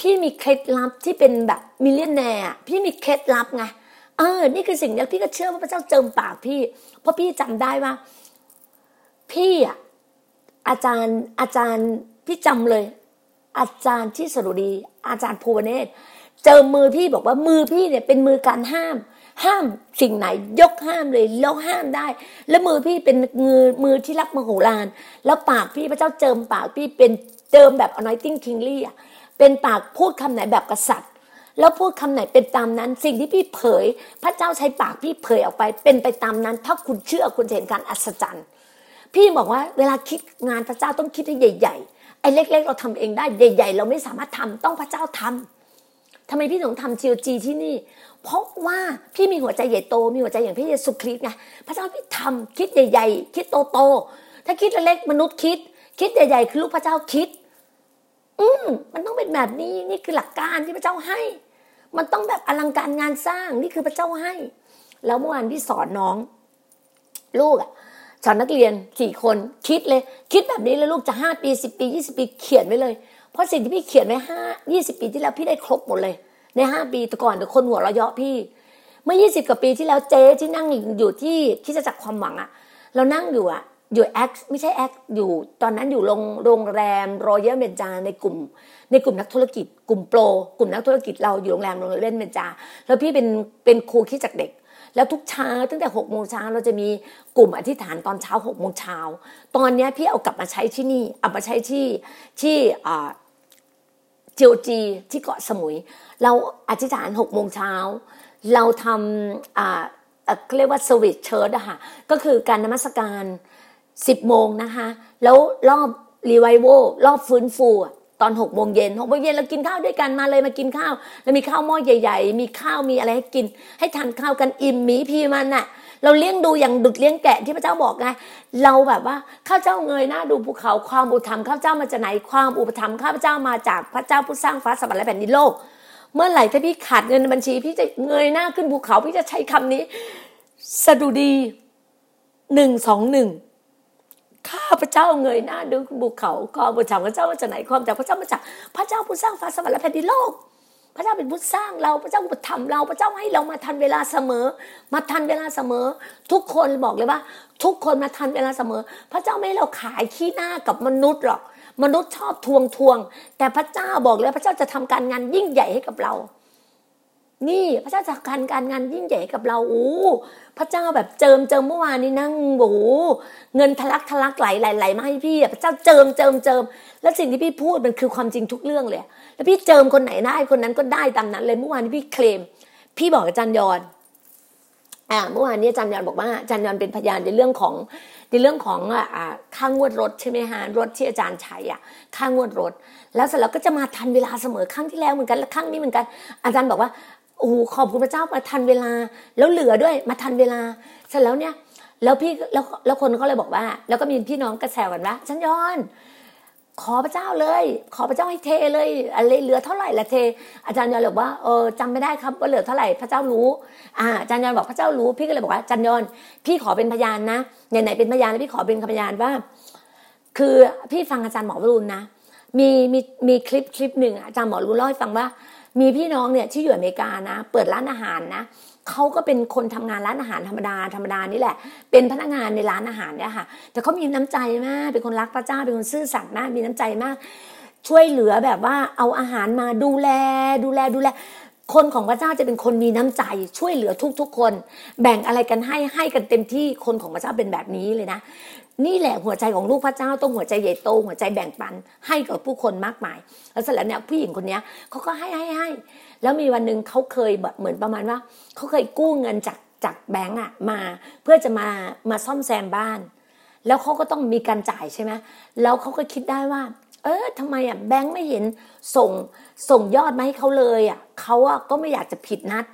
พี่มีเคล็ดลับที่เป็นแบบ millionaire พี่มีเคล็ดลับไงเออ นี่คือสิ่งนี้พี่ก็เชื่อว่าพระเจ้าเจิมปากพี่ เพราะพี่จำได้ว่า พี่อะอาจารย์อาจารย์พี่จำเลย อาจารย์ที่สรุดี อาจารย์ภูวเนศเจอมือพี่บอกว่ามือพี่เนี่ยเป็นมือการห้าม ห้ามสิ่งไหน ยกห้ามเลยแล้วห้ามได้ แล้วมือพี่เป็นมือมือที่รักมโหฬารแล้วปากพี่พระเจ้าเจิมปากพี่เป็น เจิมแบบ anointing kingly อะเป็นปากพูดคำไหนแบบกษัตริย์ แล้วพูดคำไหนเป็นตามนั้น สิ่งที่พี่เผย พระเจ้าใช้ปากพี่เผยออกไป เป็นไปตามนั้น ถ้าคุณเชื่อคุณเห็นการอัศจรรย์ พี่บอกว่าเวลาคิดงานพระเจ้าต้องคิดให้ใหญ่ ๆ ไอ้เล็ก ๆ เราทำเองได้ใหญ่ ๆ เราไม่สามารถทำต้องพระเจ้าทำทำไมพี่ถึงทำจีจีที่นี่ เพราะว่าพี่มีหัวใจใหญ่โต มีหัวใจอย่างพระเยซูคริสต์ไงพระเจ้าพี่ทำคิดใหญ่ ๆ คิดโตๆถ้าคิดเล็กมนุษย์คิด คิดใหญ่ๆคือลูกพระเจ้าคิด อืมมันต้องเป็นแบบนี้นี่คือหลักการที่พระเจ้าให้ มันต้องแบบอลังการงานสร้างนี่คือพระเจ้าให้ แล้วเมื่อวานพี่สอนน้อง ลูกอะสอนนักเรียนสี่คนคิดเลย คิดแบบนี้แล้วลูกจะห้าปีสิบปียี่สิบปีเขียนไว้เลย เพราะสิ่งที่พี่เขียนไว้ห้ายี่สิบปีที่แล้วพี่ได้ครบหมดเลย ในห้าปีแต่ก่อนเดี๋ยวคนหัวเราะเยาะพี่ เมื่อยี่สิบกว่าปีที่แล้วเจ๊ที่นั่งอยู่ที่ที่จะจักความหวังอะเรานั่งอยู่อะ อยู่แอคไม่ใช่แอคอยู่ตอนนั้นอยู่โรงโรงแรมรอยัลเบนจาในกลุ่ม ในกลุ่มนักธุรกิจ กลุ่มโปร กลุ่มนักธุรกิจเราอยู่โรงแรมโรงแรมเบนจา แล้วพี่เป็นเป็นครูคิดจากเด็ก แล้วทุกเช้าตั้งแต่หกโมงเช้าเราจะมีกลุ่มอธิษฐานตอนเช้าหกโมงเช้าตอนนี้พี่เอากลับมาใช้ที่นี่เอามาใช้ที่ที่อ่าจียวจีที่เกาะสมุย เราอธิษฐานหกโมงเช้าเราทำอ่าเรียกว่าสวิตเชิร์ดอะค่ะก็คือการนมัสการ สิบโมงนะคะ แล้วรอบรีไวโวรอบฟื้นฟูตอนหกโมงเย็นหกโมงเย็นเรากินข้าวด้วยกันมาเลยมากินข้าว แล้วมีข้าวหม้อใหญ่ ๆ มีข้าวมีอะไรให้กิน ให้ทานข้าวกันอิ่มมีพีมันน่ะ เราเลี้ยงดูอย่างดุดเลี้ยงแกะที่พระเจ้าบอกไงเราแบบว่าข้าเจ้าเงยหน้าดูภูเขาความอุปถัมภ์ข้าเจ้ามาจากไหนความอุปถัมภ์ข้าพเจ้ามาจากพระเจ้าผู้สร้างฟ้าสวรรค์และแผ่นดินโลก เมื่อไหร่ถ้าพี่ขาดเงินในบัญชี พี่จะเงยหน้าขึ้นภูเขาพี่จะใช้คำนี้ สดุดีหนึ่งสองหนึ่งาพระเจ้าเงยหน้าดูบุกเขาความบุญจากพระเจ้ามาจากไหนความจากพระเจ้ามาจากพระเจ้าผู้สร้างฟ้าสวรรค์และแผ่นดินโลก พระเจ้าเป็นผู้สร้างเราพระเจ้าอุปถัมภ์เราพระเจ้าให้เรามาทันเวลาเสมอ มาทันเวลาเสมอ ทุกคนบอกเลยว่า ทุกคนมาทันเวลาเสมอ พระเจ้าไม่ให้เราขายขี้หน้ากับมนุษย์หรอก มนุษย์ชอบทวงทวง แต่พระเจ้าบอกเลยพระเจ้าจะทำการงานยิ่งใหญ่ให้กับเรา นี่พระเจ้าจัดการการงานยิ่งใหญ่กับเราโอ้พระเจ้าแบบเจิมเจิมเมื่อวานนี้นั่งโอ้เงินทะลักทะลักไหลไหลไหลมาให้พี่พระเจ้าเจิมเจิมเจิมแล้วสิ่งที่พี่พูดมันคือความจริงทุกเรื่องเลย แล้วพี่เจิมคนไหนได้คนนั้นก็ได้ตามนั้นเลยเมื่อวานนี้พี่เคลม พี่บอกอาจารย์ยอนอ่าเมื่อวานนี้อาจารย์ยอนบอกว่าอาจารย์ยอนเป็นพยานในเรื่องของในเรื่องของอ่าค่างวดรถใช่ไหมฮะรถที่อาจารย์ใช้อะค่างวดรถ แล้วเสร็จแล้วก็จะมาทันเวลาเสมอครั้งที่แล้วเหมือนกันและครั้งนี้เหมือนกัน อาจารย์บอกว่า โอ้ขอบคุณพระเจ้ามาทันเวลา แล้วเหลือด้วยมาทันเวลาเสร็จแล้วเนี่ย แล้วพี่แล้วแล้วคนเขาเลยบอกว่า แล้วก็มีพี่น้องกระแซวกันว่าฉันย้อน ขอพระเจ้าเลย ขอพระเจ้าให้เทเลยอะไรเหลือเท่าไหร่ละเท อาจารย์ยอนบอกว่าเออจำไม่ได้ครับว่าเหลือเท่าไหร่พระเจ้ารู้ อ่าอาจารย์ยอนบอกพระเจ้ารู้ พี่ก็เลยบอกว่าอาจารย์ยอนพี่ขอเป็นพยานนะไหนๆเป็นพยานแล้วพี่ขอเป็นพยานว่า คือพี่ฟังอาจารย์หมอวรุณนะมีมีมีคลิปคลิปหนึ่งอาจารย์หมอรุณเล่าให้ฟังว่า มีพี่น้องเนี่ยที่อยู่อเมริกานะ เปิดร้านอาหารนะเขาก็เป็นคนทำงานร้านอาหารธรรมดาธรรมดานี่แหละ เป็นพนักงานในร้านอาหารเนี่ยค่ะ แต่เขามีน้ำใจมาก เป็นคนรักพระเจ้า เป็นคนซื่อสัตย์มาก มีน้ำใจมาก ช่วยเหลือแบบว่าเอาอาหารมาดูแล ดูแลดูแล คนของพระเจ้าจะเป็นคนมีน้ำใจ ช่วยเหลือทุกๆคน แบ่งอะไรกันให้ให้กันเต็มที่คนของพระเจ้าเป็นแบบนี้เลยนะ นี่แหละหัวใจของลูกพระเจ้าต้องหัวใจใหญ่โตหัวใจแบ่งปันให้กับผู้คนมากมาย แล้วเสร็จแล้วเนี่ยผู้หญิงคนนี้เขาก็ให้ให้ให้แล้วมีวันหนึ่งเขาเคยแบบเหมือนประมาณว่าเขาเคยกู้เงินจากจากแบงก์อะมาเพื่อจะมามาซ่อมแซมบ้าน แล้วเขาก็ต้องมีการจ่ายใช่ไหมแล้วเขาก็คิดได้ว่า เออทำไมอะแบงค์ไม่เห็นส่งส่งยอดมาให้เขาเลยอะเขาอะก็ไม่อยากจะผิดนัด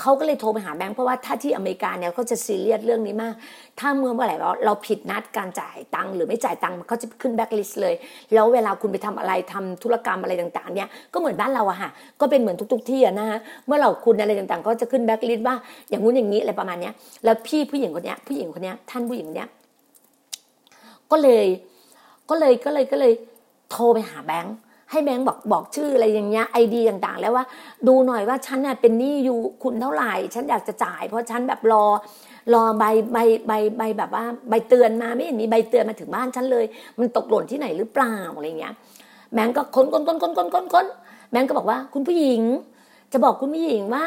เขาก็เลยโทรไปหาแบงค์เพราะว่าถ้าที่อเมริกาเนี่ยเขาจะซีเรียสเรื่องนี้มาก ถ้าเมื่อเมื่อไหร่เราผิดนัดการจ่ายตังค์หรือไม่จ่ายตังค์เขาจะขึ้นแบ็คลิสต์เลย แล้วเวลาคุณไปทำอะไรทำธุรกรรมอะไรต่างๆเนี่ยก็เหมือนบ้านเราอะค่ะก็เป็นเหมือนทุก ๆ ที่อะนะฮะเมื่อเราคุณอะไรต่างๆ ก็จะขึ้นแบ็คลิสต์ว่าอย่างงู้นอย่างนี้อะไรประมาณเนี้ยแล้วพี่ผู้หญิงคนเนี้ยผู้หญิงคนเนี้ยท่านผู้หญิงคนเนี้ยก็เลยก็เลยก็เลยก็เลยโทรไปหาแบงค์ ให้แบงค์บอกบอกชื่ออะไรอย่างเงี้ย ID ต่างๆ แล้วว่าดูหน่อยว่าฉันน่ะเป็นหนี้อยู่คุณเท่าไหร่ ฉันอยากจะจ่าย เพราะฉันแบบรอรอใบใบใบใบแบบว่าใบเตือนมาไม่เห็นมีใบเตือนมาถึงบ้านฉันเลย มันตกหล่นที่ไหนหรือเปล่าอะไรเงี้ยแบงค์ก็ค้นค้นค้นค้นค้นค้นค้นแบงค์ก็บอกว่าคุณผู้หญิง จะบอกคุณผู้หญิงว่า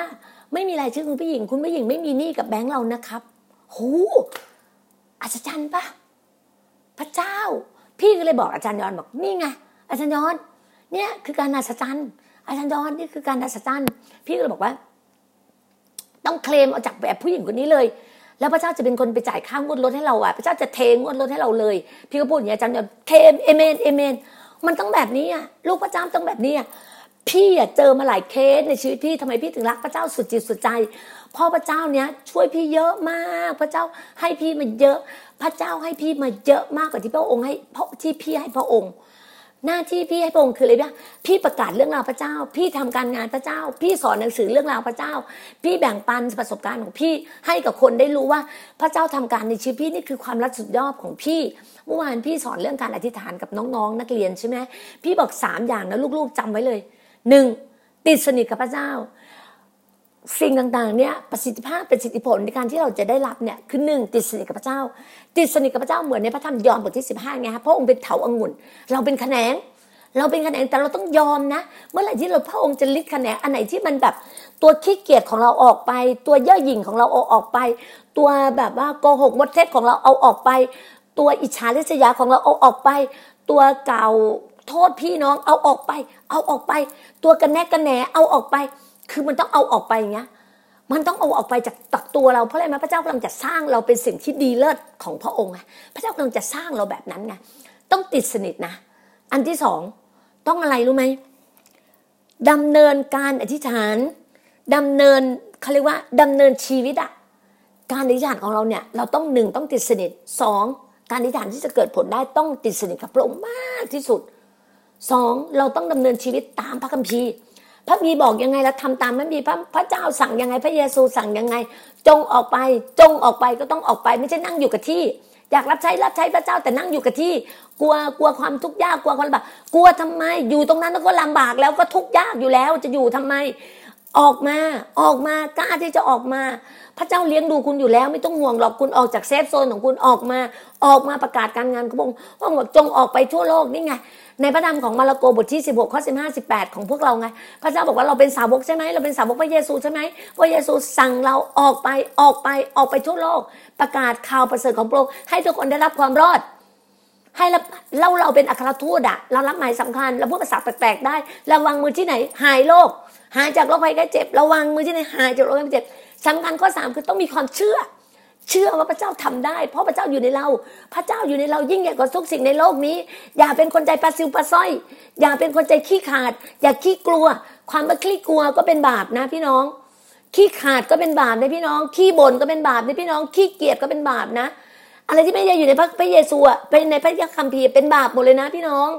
ไม่มีรายชื่อคุณผู้หญิง คุณผู้หญิงไม่มีหนี้กับแบงค์เรานะครับหูอัศจรรย์ปะพระเจ้า พี่ก็เลยบอกอาจารย์ยอนบอกนี่ไงอาจารย์ยอน เนี่ยคือการอัศจรรย์อาจารย์ยอนนี่คือการอัศจรรย์พี่ก็เลยบอกว่า ต้องเคลมเอาจากแบบผู้หญิงคนนี้เลย แล้วพระเจ้าจะเป็นคนไปจ่ายค่างวดรถให้เราอะพระเจ้าจะเทงวดรถให้เราเลย พี่ก็พูดอย่างนี้อาจารย์ยอนเคลมเอเมนเอเมน มันต้องแบบนี้อะลูกพระเจ้าต้องแบบนี้อะพี่อะเจอมาหลายเคสในชีวิตพี่ทำไมพี่ถึงรักพระเจ้าสุดจิตสุดใจเพราะพระเจ้าเนี้ยช่วยพี่เยอะมาก พระเจ้าให้พี่มาเยอะ พระเจ้าให้พี่มาเยอะมากกว่าที่พระองค์ให้เพราะที่พี่ให้พระองค์ หน้าที่พี่ให้พระองค์คืออะไรบ้างพี่ประกาศเรื่องราวพระเจ้า พี่ทำการงานพระเจ้า พี่สอนหนังสือเรื่องราวพระเจ้า พี่แบ่งปันประสบการณ์ของพี่ให้กับคนได้รู้ว่าพระเจ้าทำการในชีวิตพี่นี่คือความรักสุดยอดของพี่เมื่อวานพี่สอนเรื่องการอธิษฐานกับน้องๆ นักเรียนใช่ไหมพี่บอกสามอย่างนะลูกๆจำไว้เลยหนึ่งติดสนิทกับพระเจ้า สิ่งต่างๆเนี่ยประสิทธิภาพประสิทธิผลในการที่เราจะได้รับเนี่ยคือหนึ่งติดสนิทกับพระเจ้า ติดสนิทกับพระเจ้าเหมือนในพระธรรมยอห์นบทที่สิบห้าไงคะพระองค์เป็นเถาองุ่น เราเป็นแขนง เราเป็นแขนงแต่เราต้องยอมนะ เมื่อไหร่ที่เราพระองค์จะลิดแขนงอันไหนที่มันแบบตัวขี้เกียจของเราออกไป ตัวเย่อหยิ่งของเราเอาออกไป ตัวแบบว่าโกหกมดเท็จของเราเอาออกไป ตัวอิจฉาริษยาของเราเอาออกไป ตัวเก่าโทษพี่น้องเอาออกไป เอาออกไป ตัวกันแนกกันแหนเอาออกไป คือมันต้องเอาออกไปอย่างเงี้ยมันต้องเอาออกไปจากตักตัวเราเพราะอะไรไหมพระเจ้ากำลังจะสร้างเราเป็นสิ่งที่ดีเลิศของพระองค์ไงพระเจ้ากำลังจะสร้างเราแบบนั้นไงต้องติดสนิทนะ อันที่สองต้องอะไรรู้ไหมดำเนินการอธิษฐานดำเนินเขาเรียกว่าดำเนินชีวิตอะการอธิษฐานของเราเนี่ยเราต้องหนึ่งต้องติดสนิทสองการอธิษฐานที่จะเกิดผลได้ต้องติดสนิทกับพระองค์มากที่สุดสองเราต้องดำเนินชีวิตตามพระคัมภีร์ พระบีบอกยังไงแล้วทำตามพระบีพระพระเจ้าสั่งยังไงพระเยซูสั่งยังไง จงออกไปจงออกไปก็ต้องออกไปไม่ใช่นั่งอยู่กับที่ อยากรับใช้รับใช้พระเจ้าแต่นั่งอยู่กับที่ กลัวกลัวความทุกข์ยากกลัวความลำบากกลัวทำไมอยู่ตรงนั้นก็ลำบากแล้วก็ทุกข์ยากอยู่แล้วจะอยู่ทำไม ออกมาออกมากล้าที่จะออกมา พระเจ้าเลี้ยงดูคุณอยู่แล้ว ไม่ต้องห่วงหรอกคุณออกจากเซฟโซนของคุณออกมา ออกมาประกาศการงานของพระองค์พระองค์บอกจงออกไปทั่วโลกนี่ไง ในพระธรรมของมาระโกบทที่ 16ข้อ15 18 ของพวกเราไง พระเจ้าบอกว่าเราเป็นสาวกใช่ไหมเราเป็นสาวกพระเยซูใช่ไหมพระเยซูสั่งเราออกไปออกไปออกไปทั่วโลก ประกาศข่าวประเสริฐของพระองค์ให้ทุกคนได้รับความรอดให้เราเราเราเป็นอัครทูตอะเรารับหมายสำคัญเราพูดภาษาแปลกๆได้ระวังมือที่ไหนหายโรคหายจากโรคภัยไข้เจ็บระวังมือที่ไหนหายจากโรคภัยไข้เจ็บสำคัญข้อสามคือต้องมีความเชื่อ เชื่อว่าพระเจ้าทำได้ เพราะพระเจ้าอยู่ในเรา พระเจ้าอยู่ในเรายิ่งใหญ่กว่าทุกสิ่งในโลกนี้ อย่าเป็นคนใจปลาซิวปลาส้อย อย่าเป็นคนใจขี้ขาด อย่าขี้กลัว ความว่าขี้กลัวก็เป็นบาปนะพี่น้อง ขี้ขาดก็เป็นบาปนะพี่น้อง ขี้บ่นก็เป็นบาปนะพี่น้อง ขี้เกียจก็เป็นบาปนะ อะไรที่ไม่ได้อยู่ในพระพระเยซูอะเป็นในพระคัมภีร์เป็นบาปหมดเลยนะพี่น้อง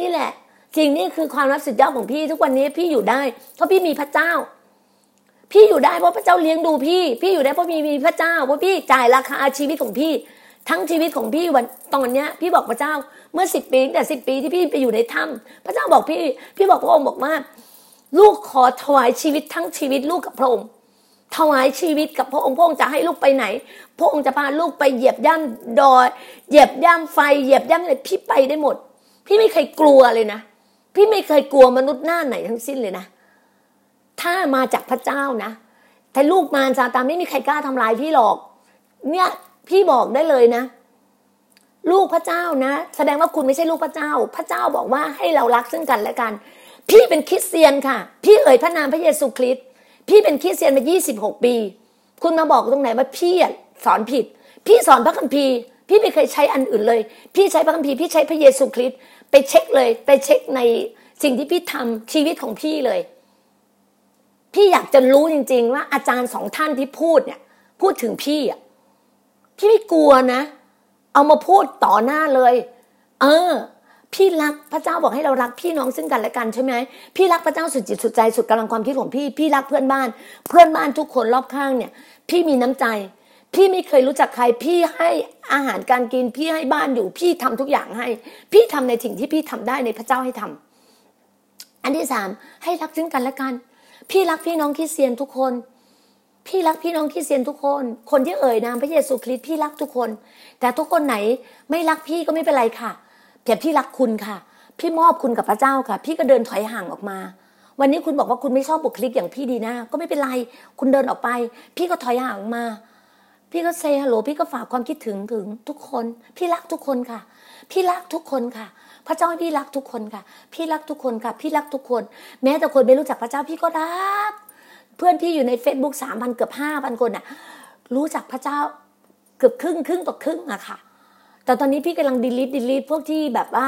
นี่แหละสิ่งนี้คือความรับสุดยอดของพี่ทุกวันนี้พี่อยู่ได้ เพราะพี่มีพระเจ้า พี่อยู่ได้เพราะพระเจ้าเลี้ยงดูพี่ พี่อยู่ได้เพราะมีมีพระเจ้าเพราะพี่จ่ายราคาชีวิตของพี่ ทั้งชีวิตของพี่วันตอนเนี้ย พี่บอกพระเจ้าเมื่อสิบปีแต่สิบปีที่พี่ไปอยู่ในถ้ำพระเจ้าบอกพี่ พี่บอกพระองค์บอกว่า ลูกขอถวายชีวิตทั้งชีวิตลูกกับพระองค์ถวายชีวิตกับพระองค์พระองค์จะให้ลูกไปไหน พระองค์จะพาลูกไปเหยียบย่ำดอยเหยียบย่ำไฟเหยียบย่ำอะไรพี่ไปได้หมด พี่ไม่เคยกลัวเลยนะ พี่ไม่เคยกลัวมนุษย์หน้าไหนทั้งสิ้นเลยนะ ถ้ามาจากพระเจ้านะแต่ลูกมารซาตานไม่มีใครกล้าทำลายพี่หรอก เนี่ยพี่บอกได้เลยนะ ลูกพระเจ้านะ แสดงว่าคุณไม่ใช่ลูกพระเจ้า พระเจ้าบอกว่าให้เรารักซึ่งกันและกัน พี่เป็นคริสเตียนค่ะ พี่เอ่ยพระนามพระเยซูคริสต์พี่เป็นคริสเตียนมา 26 ปี คุณมาบอกตรงไหนว่าพี่สอนผิด พี่สอนพระคัมภีร์ พี่ไม่เคยใช้อันอื่นเลย พี่ใช้พระคัมภีร์พี่ใช้พระเยซูคริสต์ไปเช็คเลย ไปเช็คในสิ่งที่พี่ทำชีวิตของพี่เลย พี่อยากจะรู้จริง ๆ ว่า อาจารย์สองท่านที่พูดเนี่ย พูดถึงพี่อะพี่ไม่กลัวนะ เอามาพูดต่อหน้าเลย เออ พี่รักพระเจ้าบอกให้เรารักพี่น้องซึ่งกันและกันใช่ไหมพี่รักพระเจ้าสุดจิตสุดใจสุดกำลังความคิดของพี่ พี่รักเพื่อนบ้าน เพื่อนบ้านทุกคนรอบข้างเนี่ย พี่มีน้ำใจ พี่ไม่เคยรู้จักใคร พี่ให้อาหารการกิน พี่ให้บ้านอยู่ พี่ทำทุกอย่างให้ พี่ทำในสิ่งที่พี่ทำได้ในพระเจ้าให้ทำอันที่สามให้รักซึ่งกันและกัน พี่รักพี่น้องคริสเตียนทุกคน พี่รักพี่น้องคริสเตียนทุกคน คนที่เอ่ยนามพระเยซูคริสต์พี่รักทุกคน แต่ทุกคนไหนไม่รักพี่ก็ไม่เป็นไรค่ะแต่พี่รักคุณค่ะ พี่มอบคุณกับพระเจ้าค่ะ พี่ก็เดินถอยห่างออกมา วันนี้คุณบอกว่าคุณไม่ชอบบุคลิกอย่างพี่ดีนะก็ไม่เป็นไร คุณเดินออกไป พี่ก็ถอยห่างมา พี่ก็เซฮัลโหลพี่ก็ฝากความคิดถึงถึงทุกคน พี่รักทุกคนค่ะ พี่รักทุกคนค่ะ พระเจ้าพี่รักทุกคนค่ะ พี่รักทุกคนค่ะ พี่รักทุกคน แม้แต่คนไม่รู้จักพระเจ้าพี่ก็รัก เพื่อนพี่อยู่ใน Facebook สามพันเกือบห้าพันคนน่ะ รู้จักพระเจ้าเกือบครึ่งครึ่งต่อครึ่งอะค่ะ แต่ตอนนี้พี่กำลังดีลิทดีลิทพวกที่แบบว่า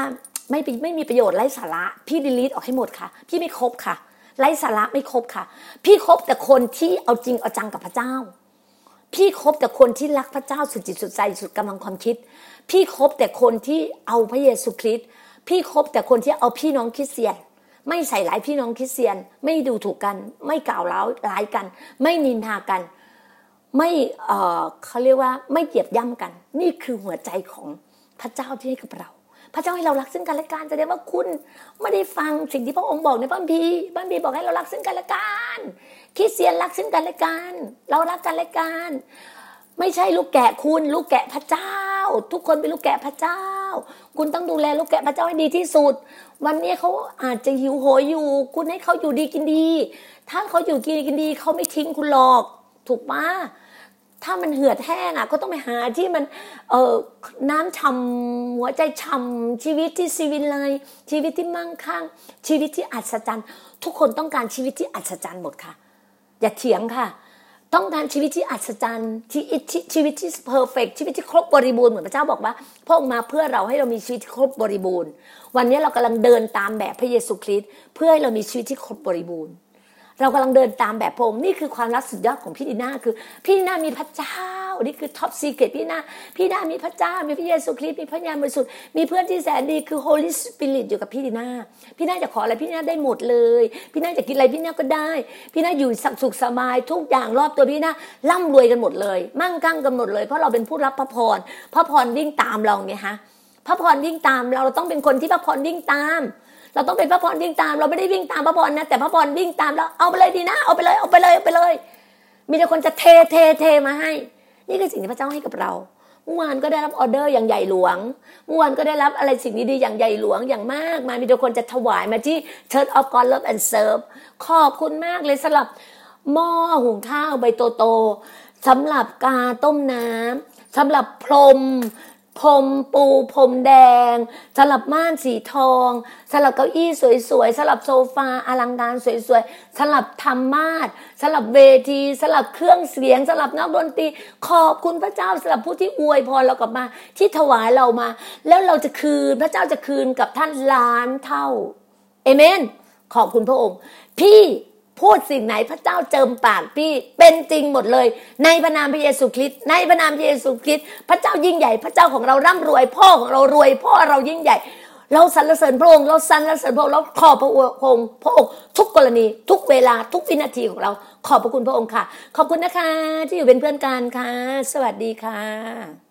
ไม่ไม่มีประโยชน์ไร้สาระ พี่ดีลิทออกให้หมดค่ะ พี่ไม่ครบค่ะ ไร้สาระไม่ครบค่ะ พี่ครบแต่คนที่เอาจริงเอาจังกับพระเจ้า พี่คบแต่คนที่รักพระเจ้าสุดจิตสุดใจสุดกำลังความคิด พี่คบแต่คนที่เอาพระเยซูคริสต์ พี่คบแต่คนที่เอาพี่น้องคริสเตียน ไม่ใส่ร้ายพี่น้องคริสเตียน ไม่ดูถูกกัน ไม่กล่าวร้าวร้ายกัน ไม่นินทากัน ไม่เออเขาเรียกว่าไม่เหยียบย่ำกัน นี่คือหัวใจของพระเจ้าที่ให้กับเรา พระเจ้าให้เรารักซึ่งกันและกันแสดงว่าคุณไม่ได้ฟังสิ่งที่พระองค์บอกในพระคัมภีร์พระคัมภีร์บอกให้เรารักซึ่งกันและกันคริสเตียนรักซึ่งกันและกันเรารักกันและกันไม่ใช่ลูกแกะคุณ ลูกแกะพระเจ้า ทุกคนเป็นลูกแกะพระเจ้า คุณต้องดูแลลูกแกะพระเจ้าให้ดีที่สุด วันนี้เขาอาจจะหิวโหยอยู่ คุณให้เขาอยู่ดีกินดี ถ้าเขาอยู่กินดีกินดีเขาไม่ทิ้งคุณหรอก ถูกปะถ้ามันเหือดแห้งอะ ก็ต้องไปหาที่มัน เอ่อน้ำช่ำหัวใจช่ำชีวิตที่ซีวินเลชีวิตที่มั่งคั่ง ชีวิตที่อัศจรรย์ ทุกคนต้องการชีวิตที่อัศจรรย์หมดค่ะ อย่าเถียงค่ะ ต้องการชีวิตที่อัศจรรย์ชีวิตที่ชีวิตที่ perfect ชีวิตที่ครบบริบูรณ์เหมือนพระเจ้าบอกว่าพระองค์มาเพื่อเราให้เรามีชีวิตที่ครบบริบูรณ์ วันนี้เรากำลังเดินตามแบบพระเยซูคริสต์เพื่อให้เรามีชีวิตที่ครบบริบูรณ์ เรากำลังเดินตามแบบพระองค์นี่คือความรักสุดยอดของพี่ดีน่าคือพี่ดีน่ามีพระเจ้า นี่คือ top secret พี่ดีน่าพี่ดีน่ามีพระเจ้า มีพระเยซูคริสต์มีพระญาณบริสุทธิ์มีเพื่อนที่แสนดีคือ Holy Spirit อยู่กับพี่ดีนาพี่นาจะขออะไรพี่นาได้หมดเลย พี่นาจะกินอะไรพี่นาก็ได้ พี่นาอยู่สุขสบายทุกอย่างรอบตัวพี่นาร่ำรวยกันหมดเลย มั่งคั่งกันหมดเลยเพราะเราเป็นผู้รับพระพรพระพรวิ่งตามเราไงฮะพระพรวิ่งตามเราเราต้องเป็นคนที่พระพรวิ่งตาม เราต้องเป็นพระพรวิ่งตาม เราไม่ได้วิ่งตามพระพรนะ แต่พระพรวิ่งตามเราเอาไปเลยดีนะเอาไปเลยเอาไปเลยเอาไปเลย มีแต่คนจะเทเทเทมาให้ นี่คือสิ่งที่พระเจ้าให้กับเราเมื่อวานก็ได้รับออเดอร์อย่างใหญ่หลวงเมื่อวานก็ได้รับอะไรสิ่งดีๆอย่างใหญ่หลวงอย่างมากมายมีทุกคนจะถวายมาที่ Church of God Love and Serve ขอบคุณมากเลยสำหรับหม้อหุงข้าวใบโตๆสำหรับกาต้มน้ำสำหรับพรม พรมปูพรมแดง สลับม่านสีทอง สลับเก้าอี้สวยๆสลับโซฟาอลังการสวยๆสลับธรรมาสสลับเวที สลับเครื่องเสียง สลับนักดนตรีขอบคุณพระเจ้าสลับผู้ที่อวยพรเรากลับมา ที่ถวายเรามา แล้วเราจะคืนพระเจ้าจะคืนกับท่านล้านเท่าเอเมน ขอบคุณพระองค์ พี่ พูดสิ่งไหนพระเจ้าเจิมปากพี่เป็นจริงหมดเลย ในพระนามพระเยซูคริสต์ในพระนามพระเยซูคริสต์พระเจ้ายิ่งใหญ่พระเจ้าของเราร่ำรวย พ่อของเรารวย พ่อเรายิ่งใหญ่ เราสรรเสริญพระองค์เราสรรเสริญพระองค์เราขอบพระองค์พระองค์ทุกกรณีทุกเวลาทุกวินาทีของเรา ขอบพระคุณพระองค์ค่ะ ขอบคุณนะคะ ที่อยู่เป็นเพื่อนกันค่ะ สวัสดีค่ะ